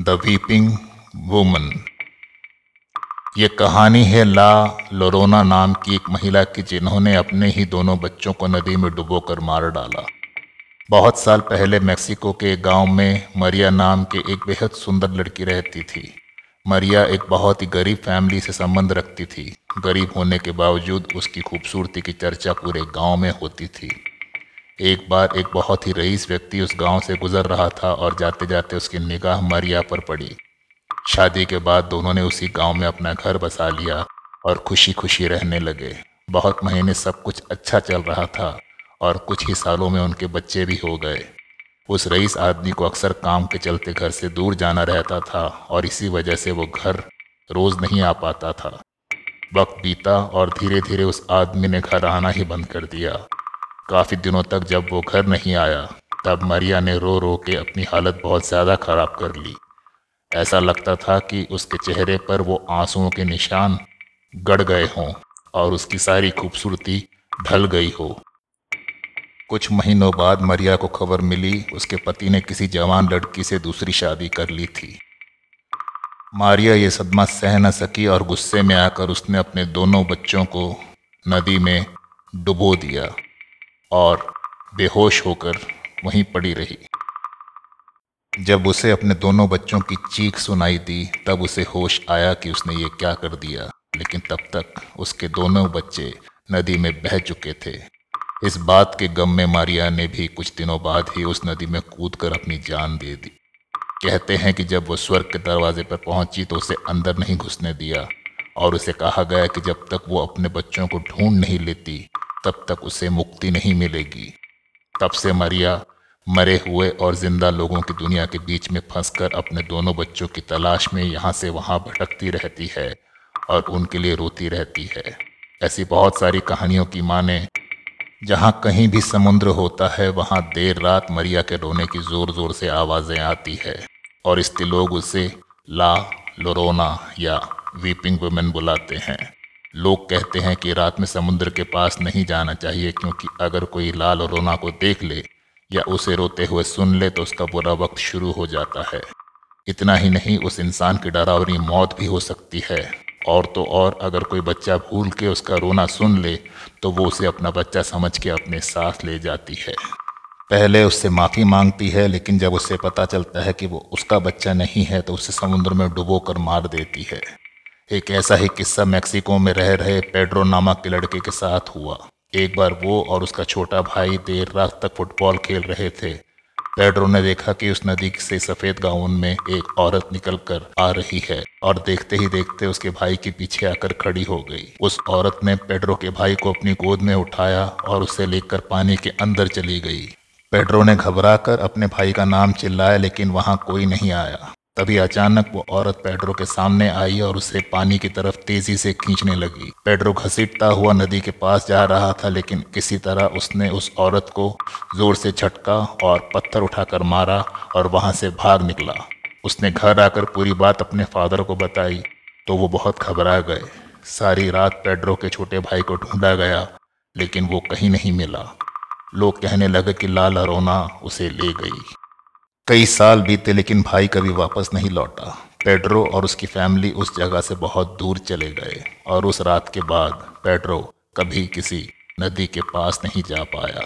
The weeping woman ये कहानी है ला लोरोना नाम की एक महिला की, जिन्होंने अपने ही दोनों बच्चों को नदी में डुबोकर मार डाला। बहुत साल पहले मेक्सिको के एक गाँव में मरिया नाम के एक बेहद सुंदर लड़की रहती थी। मरिया एक बहुत ही गरीब फैमिली से संबंध रखती थी। गरीब होने के बावजूद उसकी खूबसूरती की चर्चा पूरे गाँव में होती थी। एक बार एक बहुत ही रईस व्यक्ति उस गाँव से गुजर रहा था और जाते जाते उसकी निगाह मरिया पर पड़ी। शादी के बाद दोनों ने उसी गाँव में अपना घर बसा लिया और खुशी खुशी रहने लगे। बहुत महीने सब कुछ अच्छा चल रहा था और कुछ ही सालों में उनके बच्चे भी हो गए। उस रईस आदमी को अक्सर काम के चलते घर से दूर जाना रहता था और इसी वजह से वो घर रोज़ नहीं आ पाता था। वक्त बीता और धीरे धीरे उस आदमी ने घर आना ही बंद कर दिया। काफ़ी दिनों तक जब वो घर नहीं आया, तब मरिया ने रो रो के अपनी हालत बहुत ज़्यादा ख़राब कर ली। ऐसा लगता था कि उसके चेहरे पर वो आंसुओं के निशान गड़ गए हों और उसकी सारी खूबसूरती ढल गई हो। कुछ महीनों बाद मरिया को खबर मिली, उसके पति ने किसी जवान लड़की से दूसरी शादी कर ली थी। मारिया ये सदमा सह न सकी और गुस्से में आकर उसने अपने दोनों बच्चों को नदी में डुबो दिया। और बेहोश होकर वहीं पड़ी रही। जब उसे अपने दोनों बच्चों की चीख सुनाई दी, तब उसे होश आया कि उसने ये क्या कर दिया। लेकिन तब तक उसके दोनों बच्चे नदी में बह चुके थे। इस बात के गम में मारिया ने भी कुछ दिनों बाद ही उस नदी में कूद कर अपनी जान दे दी। कहते हैं कि जब वो स्वर्ग के दरवाजे पर पहुँची तो उसे अंदर नहीं घुसने दिया और उसे कहा गया कि जब तक वो अपने बच्चों को ढूंढ नहीं लेती तब तक उसे मुक्ति नहीं मिलेगी। तब से मरिया मरे हुए और ज़िंदा लोगों की दुनिया के बीच में फंसकर अपने दोनों बच्चों की तलाश में यहाँ से वहाँ भटकती रहती है और उनके लिए रोती रहती है। ऐसी बहुत सारी कहानियों की माने, जहाँ कहीं भी समुद्र होता है, वहाँ देर रात मरिया के रोने की ज़ोर ज़ोर से आवाज़ें आती है और इसलिए लोग उसे ला लोरोना या वीपिंग वुमेन बुलाते हैं। लोग कहते हैं कि रात में समुद्र के पास नहीं जाना चाहिए क्योंकि अगर कोई ला रोना को देख ले या उसे रोते हुए सुन ले तो उसका बुरा वक्त शुरू हो जाता है। इतना ही नहीं, उस इंसान की डरावनी मौत भी हो सकती है। और तो और, अगर कोई बच्चा भूल के उसका रोना सुन ले तो वो उसे अपना बच्चा समझ के अपने साथ ले जाती है। पहले उससे माफ़ी मांगती है, लेकिन जब उसे पता चलता है कि वो उसका बच्चा नहीं है तो उसे समुद्र में डुबो कर मार देती है। एक ऐसा ही किस्सा मैक्सिको में रह रहे पेड्रो नामक के लड़के के साथ हुआ। एक बार वो और उसका छोटा भाई देर रात तक फुटबॉल खेल रहे थे। पेड्रो ने देखा कि उस नदी से सफ़ेद गाउन में एक औरत निकल कर आ रही है और देखते ही देखते उसके भाई के पीछे आकर खड़ी हो गई। उस औरत ने पेड्रो के भाई को अपनी गोद में उठाया और उसे लेकर पानी के अंदर चली गई। पेड्रो ने घबरा कर अपने भाई का नाम चिल्लाया, लेकिन वहाँ कोई नहीं आया। तभी अचानक वो औरत पेड्रो के सामने आई और उसे पानी की तरफ़ तेज़ी से खींचने लगी। पेड्रो घसीटता हुआ नदी के पास जा रहा था, लेकिन किसी तरह उसने उस औरत को ज़ोर से झटका और पत्थर उठाकर मारा और वहाँ से भाग निकला। उसने घर आकर पूरी बात अपने फादर को बताई तो वो बहुत घबरा गए। सारी रात पेड्रो के छोटे भाई को ढूंढा गया, लेकिन वो कहीं नहीं मिला। लोग कहने लगे कि लाल अरोना उसे ले गई। कई साल बीते, लेकिन भाई कभी वापस नहीं लौटा। पेड्रो और उसकी फैमिली उस जगह से बहुत दूर चले गए और उस रात के बाद पेड्रो कभी किसी नदी के पास नहीं जा पाया।